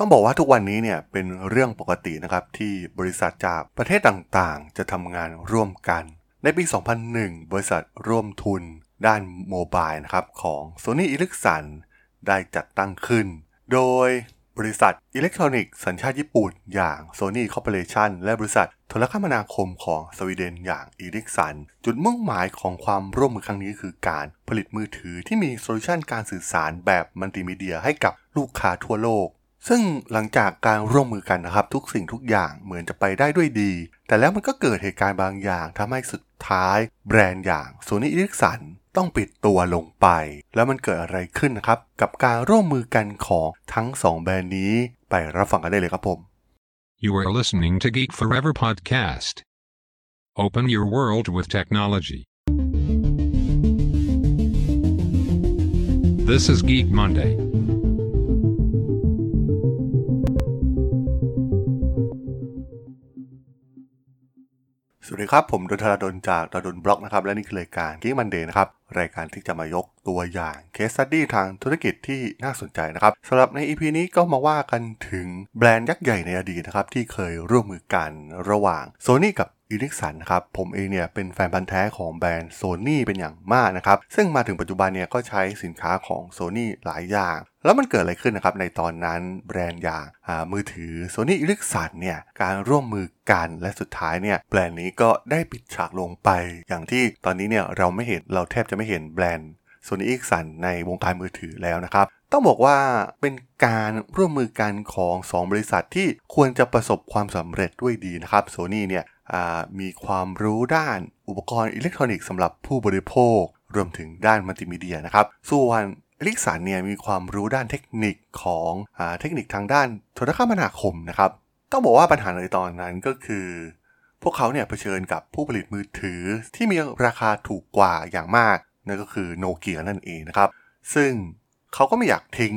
ต้องบอกว่าทุกวันนี้เนี่ยเป็นเรื่องปกตินะครับที่บริษัทจากประเทศต่างๆ จะทำงานร่วมกัน ในปี 2001 บริษัทร่วมทุนด้าน mobile นะครับของ Sony Ericsson ได้จัดตั้งขึ้น โดยบริษัทอิเล็กทรอนิกส์สัญชาติญี่ปุ่นอย่าง Sony Corporation และบริษัทโทรคมนาคมของสวีเดนอย่าง Ericsson จุดมุ่งหมายของความร่วมมือครั้งนี้คือการผลิตมือถือที่มี solution การสื่อสารแบบมัลติมีเดียให้กับลูกค้าทั่วโลก ซึ่งหลังจากการร่วมมือกันนะครับ ทุกสิ่งทุกอย่างเหมือนจะไปได้ด้วยดี แต่แล้วมันก็เกิดเหตุการณ์บางอย่างทำให้สุดท้าย แบรนด์อย่าง Sony Ericsson ต้องปิดตัวลงไป แล้วมันเกิดอะไรขึ้นนะครับ กับการร่วมมือกันของทั้ง 2 แบรนด์นี้ ไปรับฟังกันได้เลยครับผม You are listening to Geek Forever podcast. Open your world with technology. This is Geek Monday. สวัสดีครับ ผมด.ดลจากด.ดล็อกนะครับ และนี่คือรายการ Geek Monday นะครับ รายการที่จะมายกตัวอย่างเคส e ั t ดี้ทางธุรกิจที่น่าสนใจนะครับสำหรับใน EP นี้ก็มาว่ากันถึงแบรนด์ยักษ์ใหญ่ในอดีตนะครับ ที่เคยร่วมมือกันระหว่าง Sony กับ Ericsson นะครับผมเองเนี่ยเป็นแฟนพันธ์แท้ของแบรนด์โซนี่เป็นอย่างมากนะครับ ซึ่งมาถึงปัจจุบันเนี่ยก็ใช้สินค้าของโซนี่หลายอย่าง แล้วมันเกิดอะไรขึ้นนะครับ ในตอนนั้นแบรนด์อย่างมือถือโซนี่อีริกสันเนี่ยการร่วมมือกันและสุดท้ายเนี่ยแบรนด์นี้ก็ได้ปิดฉากลงไป อย่างที่ตอนนี้เนี่ยเราไม่เห็นเราแทบจะไม่เห็นแบรนด์โซนี่อีริกสันในวงการมือถือแล้วนะครับ ต้องบอกว่าเป็นการร่วมมือกันของ 2 บริษัทที่ควรจะประสบความสำเร็จด้วยดีนะครับโซนี่เนี่ยมีความรู้ด้านอุปกรณ์อิเล็กทรอนิกส์สำหรับผู้บริโภค รวมถึงด้านมัลติมีเดียนะครับ ส่วนอลิกสันเนี่ยมีความรู้ด้านเทคนิคของอเทคนิคทางด้านโทรคมนาคมนะครับต้องบอกว่าปัญหาในตอนนั้นก็คือ พวกเขาเนี่ยเผชิญกับผู้ผลิตมือถือที่มีราคาถูกกว่าอย่างมากนั่นก็คือโนเกียนั่นเองนะครับ ซึ่ง เขาก็ไม่อยากทิ้ง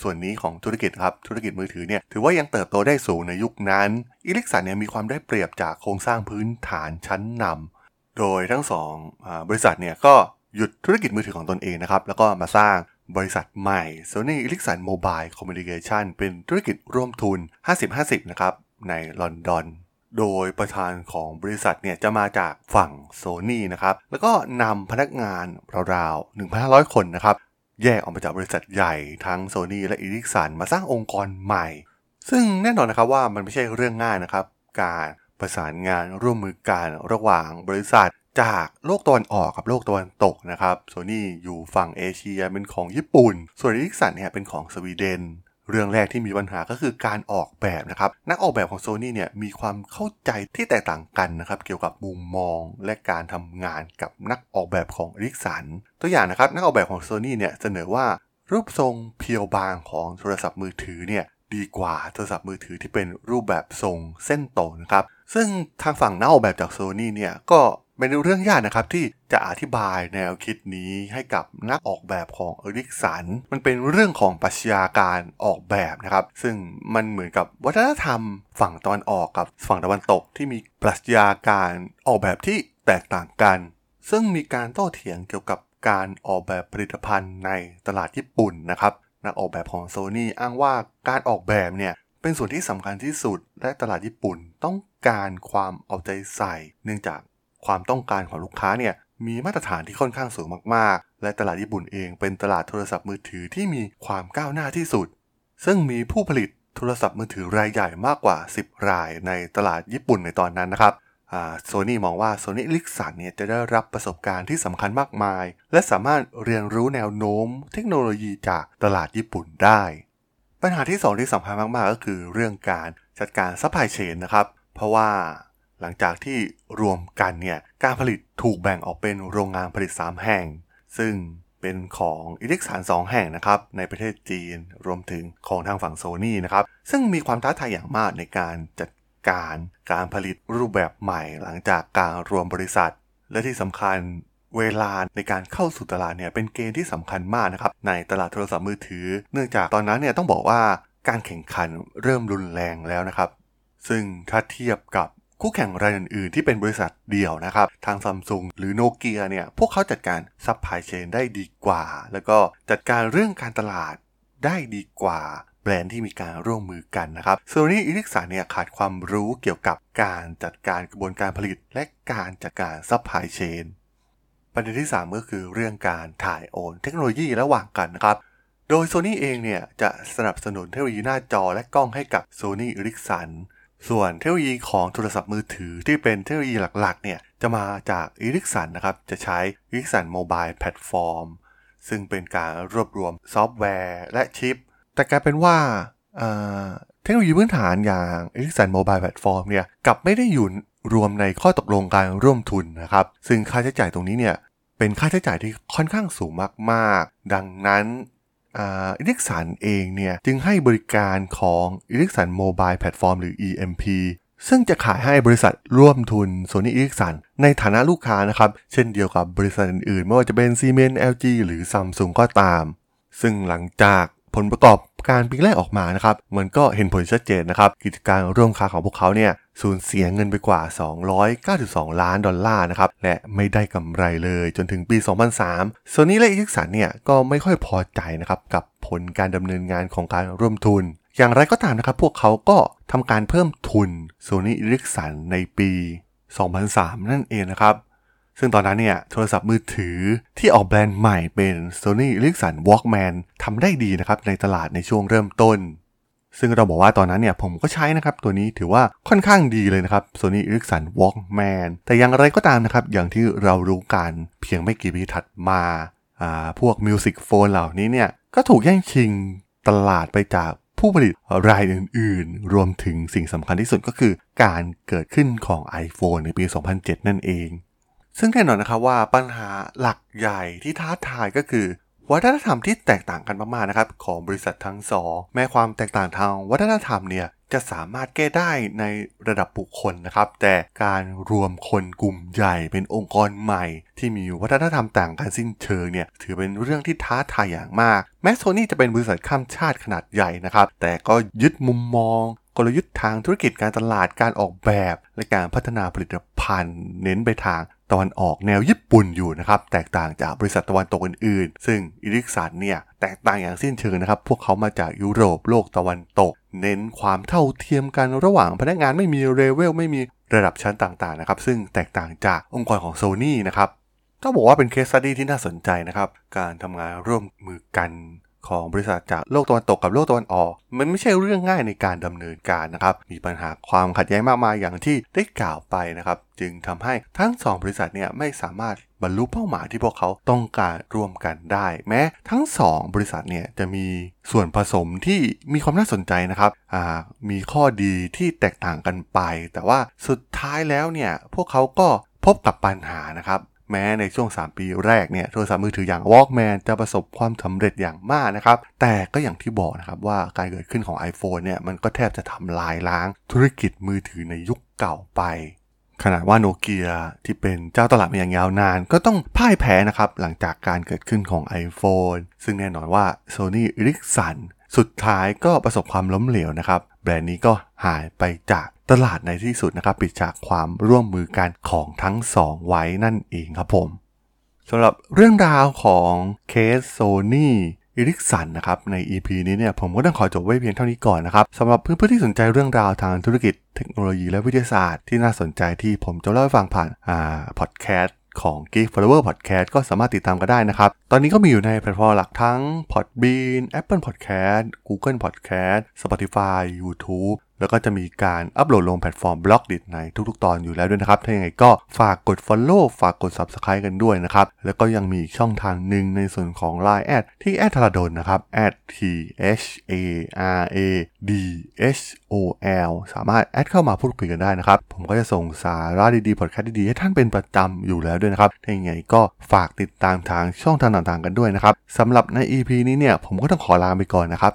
ส่วนนี้ของธุรกิจครับ ธุรกิจมือถือเนี่ยถือว่ายังเติบโตได้สูงในยุคนั้น อิเล็กสันเนี่ยมีความได้เปรียบจากโครงสร้างพื้นฐานชั้นนำโดยทั้งสองอบริษัทเนี่ยก็หยุดธุรกิจมือถือของตนเองนะครับ แล้วก็มาสร้างบริษัทใหม่ Sony Ericsson Mobile Communication เป็นธุรกิจร่วมทุน 50-50 นะครับ ในลอนดอน โดยประธานของบริษัทเนี่ยจะมาจากฝั่งโซนี่นะครับ แล้วก็นำพนักงานราวๆ 1,500 คนนะครับ แยกออกมาจากบริษัทใหญ่ทั้ง Sony และ Ericsson มาสร้างองค์กรใหม่ ซึ่งแน่นอนนะครับว่ามันไม่ใช่เรื่องง่ายนะครับ การประสานงานร่วมมือกันระหว่างบริษัทจากโลกตะวันออกกับโลกตะวันตกนะครับโซนี่อยู่ฝั่งเอเชียเป็นของญี่ปุ่น ส่วนอีริกสันเนี่ยเป็นของสวีเดน เรื่องแรกที่มีปัญหาก็คือการออกแบบนะครับนักออกแบบของโซนี่เนี่ยมีความเข้าใจที่แตกต่างกันนะครับเกี่ยวกับมุมมองและการทำงานกับนักออกแบบของริกสันตัวอย่างนะครับนักออกแบบของโซนี่เนี่ยเสนอว่ารูปทรงเพียวบางของโทรศัพท์มือถือเนี่ยดีกว่าโทรศัพท์มือถือที่เป็นรูปแบบทรงเส้นโตนะครับซึ่งทางฝั่งนักออกแบบจากโซนี่เนี่ยก็ เป็นเรื่องยากนะครับที่จะอธิบายแนวคิดนี้ให้กับนักออกแบบของเอริกสัน มันเป็นเรื่องของปรัชญาการออกแบบนะครับ ซึ่งมันเหมือนกับวัฒนธรรมฝั่งตะวันออกกับฝั่งตะวันตกที่มีปรัชญาการออกแบบที่แตกต่างกัน ซึ่งมีการโต้เถียงเกี่ยวกับการออกแบบผลิตภัณฑ์ในตลาดญี่ปุ่นนะครับ นักออกแบบของโซนี่อ้างว่าการออกแบบเนี่ยเป็นส่วนที่สำคัญที่สุดและตลาดญี่ปุ่นต้องการความเอาใจใส่ เนื่องจาก ความต้องการของลูกค้าเนี่ยมีมาตรฐานที่ค่อนข้างสูงมากๆ และตลาดญี่ปุ่นเองเป็นตลาดโทรศัพท์มือถือที่มีความก้าวหน้าที่สุด ซึ่งมีผู้ผลิตโทรศัพท์มือถือรายใหญ่มากกว่า 10 รายในตลาดญี่ปุ่นในตอนนั้นนะครับโซนี่มองว่าโซนี่ลิกสันเนี่ยจะได้รับประสบการณ์ที่สำคัญมากมาย และสามารถเรียนรู้แนวโน้มเทคโนโลยีจากตลาดญี่ปุ่นได้ ปัญหาที่ 2 ที่สำคัญมากๆ ก็คือเรื่องการจัดการ supply chain นะครับ เพราะว่า หลังจากที่รวมกันเนี่ยการผลิตถูกแบ่งออกเป็นโรงงานผลิต 3 แห่ง ซึ่งเป็นของ Ericsson 2แห่งนะครับในประเทศจีนรวมถึงของทางฝั่งโซนี่นะครับซึ่งมีความท้าทายอย่างมากในการจัดการการผลิตรูปแบบใหม่หลังจากการรวมบริษัท และที่สำคัญเวลาในการเข้าสู่ตลาดเนี่ยเป็นเกณฑ์ที่สำคัญมากนะครับในตลาดโทรศัพท์มือถือ เนื่องจากตอนนั้นเนี่ยต้องบอกว่าการแข่งขันเริ่มรุนแรงแล้วนะครับ ซึ่งถ้าเทียบกับ คู่แข่งรายอื่นๆ ที่เป็นบริษัทเดี่ยวนะครับ ทางซัมซุงหรือโนเกียเนี่ย พวกเขาจัดการ supply chain ได้ดีกว่า แล้วก็จัดการเรื่องการตลาดได้ดีกว่าแบรนด์ที่มีการร่วมมือกันนะครับ Sony Ericsson เนี่ยขาดความรู้เกี่ยวกับการจัดการกระบวนการผลิต และการจัดการ supply chain ประเด็นที่ 3 ก็คือเรื่องการถ่ายโอนเทคโนโลยีระหว่างกันนะครับ โดย Sony เองเนี่ยจะสนับสนุนเทคโนโลยีหน้าจอและกล้องให้กับ Sony Ericsson ส่วนเทคโนโลยีของโทรศัพท์มือถือที่เป็นเทคโนโลยีหลักๆเนี่ยจะมาจาก Ericsson นะครับ จะใช้ Ericsson Mobile Platform ซึ่งเป็นการรวบรวมซอฟต์แวร์และชิป แต่กลายเป็นว่าเทคโนโลยีพื้นฐานอย่าง Ericsson Mobile Platform เนี่ยกลับไม่ได้อยู่รวมในข้อตกลงการร่วมทุนนะครับ ซึ่งค่าใช้จ่ายตรงนี้เนี่ยเป็นค่าใช้จ่ายที่ค่อนข้างสูงมากๆ ดังนั้น Ericsson เองเนี่ยจึงให้บริการของ Ericsson Mobile Platform หรือ EMP ซึ่งจะขายให้บริษัทร่วมทุน Sony Ericsson ในฐานะลูกค้านะครับ เช่นเดียวกับบริษัทอื่นๆ ไม่ว่าจะเป็น Siemens LG หรือ Samsung ก็ตาม ซึ่งหลังจากผลประกอบ การปีแรกออกมานะครับ มันก็เห็นผลชัดเจนนะครับ กิจการร่วมค้าของพวกเขาเนี่ยสูญเสียเงินไปกว่า 292 ล้านดอลลาร์นะครับ และไม่ได้กำไรเลยจนถึงปี 2003 Sony และ Ericsson เนี่ยก็ไม่ค่อยพอใจนะครับกับผลการดำเนินงานของการร่วมทุน อย่างไรก็ตามนะครับ พวกเขาก็ทำการเพิ่มทุน Sony Ericsson ในปี 2003 นั่นเองนะครับ ซึ่งตอนนั้นเนี่ยโทรศัพท์มือถือที่ออกแบรนด์ใหม่เป็น Sony Ericsson Walkman ทำได้ดีนะครับในตลาดในช่วงเริ่มต้น ซึ่งเราบอกว่าตอนนั้นเนี่ยผมก็ใช้นะครับตัวนี้ถือว่าค่อนข้างดีเลยนะครับ Sony Ericsson Walkman แต่อย่างไรก็ตามนะครับอย่างที่เรารู้กันเพียงไม่กี่ปีถัดมาพวกมิวสิกโฟนเหล่านี้เนี่ยก็ถูกแย่งชิงตลาดไปจากผู้ผลิตรายอื่นๆ รวมถึงสิ่งสำคัญที่สุดก็คือการเกิดขึ้นของ iPhone ในปี 2007 นั่นเอง ซึ่งแน่นอนนะครับว่าปัญหาหลักใหญ่ที่ท้าทายก็คือ วัฒนธรรมที่แตกต่างกันมากๆนะครับของบริษัททั้งสองแม้ความแตกต่างทางวัฒนธรรมเนี่ยจะสามารถแก้ได้ในระดับบุคคลนะครับ แต่การรวมคนกลุ่มใหญ่เป็นองค์กรใหม่ ที่มีวัฒนธรรมต่างกันสิ้นเชิงเนี่ยถือเป็นเรื่องที่ท้าทายอย่างมาก แม้โซนี่จะเป็นบริษัทข้ามชาติขนาดใหญ่นะครับ แต่ก็ยึดมุมมอง กลยุทธ์ทางธุรกิจการตลาดการออกแบบ และการพัฒนาผลิตภัณฑ์ เน้นไปทางตะวันออกแนวญี่ปุ่นอยู่นะครับ แตกต่างจากบริษัทตะวันตกอื่นๆ ซึ่ง Ericsson เนี่ยแตกต่างอย่างสิ้นเชิงนะครับ พวกเขามาจากยุโรปโลกตะวันตก เน้นความเท่าเทียมกันระหว่างพนักงานไม่มีเลเวลไม่มีระดับชั้นต่างๆนะครับซึ่งแตกต่างจากองค์กรของโซนี่นะครับต้องบอกว่าเป็น case study ที่น่าสนใจนะครับ การทำงานร่วมมือกัน ของบริษัทจากโลกตะวันตกกับโลกตะวันออก มันไม่ใช่เรื่องง่ายในการดำเนินการนะครับ มีปัญหาความขัดแย้งมากมายอย่างที่ได้กล่าวไปนะครับ จึงทำให้ทั้ง 2 บริษัทเนี่ยไม่สามารถบรรลุเป้าหมายที่พวกเขาต้องการร่วมกันได้ แม้ทั้ง 2 บริษัทเนี่ยจะมีส่วนผสมที่มีความน่าสนใจนะครับมีข้อดีที่แตกต่างกันไป แต่ว่าสุดท้ายแล้วเนี่ยพวกเขาก็พบกับปัญหานะครับ แม้ในช่วง 3 ปีแรกเนี่ยโทรศัพท์มือถืออย่าง Walkman จะประสบความสำเร็จอย่างมากนะครับ แต่ก็อย่างที่บอกนะครับว่าการเกิดขึ้นของ iPhone เนี่ยมันก็แทบจะทำลายล้างธุรกิจมือถือในยุคเก่าไปขนาดว่าโนเกียที่เป็นเจ้าตลาดมาอย่างยาวนาน ก็ต้องพ่ายแพ้นะครับ หลังจากการเกิดขึ้นของ iPhone ซึ่งแน่นอนว่า Sony Ericsson สุดท้ายก็ประสบความล้มเหลวนะครับ แบรนด์นี้ก็หายไปจาก ตลาดในที่สุดนะครับปิดจากความร่วมมือกันของทั้งสองไว้นั่นเองครับผมสำหรับเรื่องราวของ case Sony Ericsson นะครับใน EP นี้เนี่ยผมก็ต้องขอจบไว้เพียงเท่านี้ก่อนนะครับสำหรับเพื่อนๆที่สนใจเรื่องราวทางธุรกิจเทคโนโลยีและวิทยาศาสตร์ที่น่าสนใจที่ผมจะเล่าให้ฟังผ่านอ่าพอดแคสต์ของ Geek Forever Podcast ก็สามารถติดตามกันได้นะครับ ตอนนี้ก็มีอยู่ในแพลตฟอร์มหลักทั้ง Podbean Apple Podcast Google Podcast Spotify YouTube แล้วก็จะมีการอัปโหลดลงแพลตฟอร์ม Blockdit ในทุกๆ ตอนอยู่แล้วด้วยนะครับ ถ้าอย่างไรก็ฝากกด Follow ฝากกด Subscribe กันด้วยนะครับ แล้วก็ยังมีช่องทางหนึ่งในส่วนของ Line แอดที่แอดทาราดนนะครับ t h a r a d h o l สามารถแอดเข้ามาพูดคุยกันได้นะครับ ผมก็จะส่งสาระดีๆพอดแคสต์ดีๆ ให้ท่านเป็นประจำอยู่แล้วด้วยนะครับถ้าอย่างไรก็ฝากติดตามทางช่องทางต่างๆกันด้วยนะครับสำหรับใน EP นี้เนี่ยผมก็ต้องขอลาไปก่อนนะครับ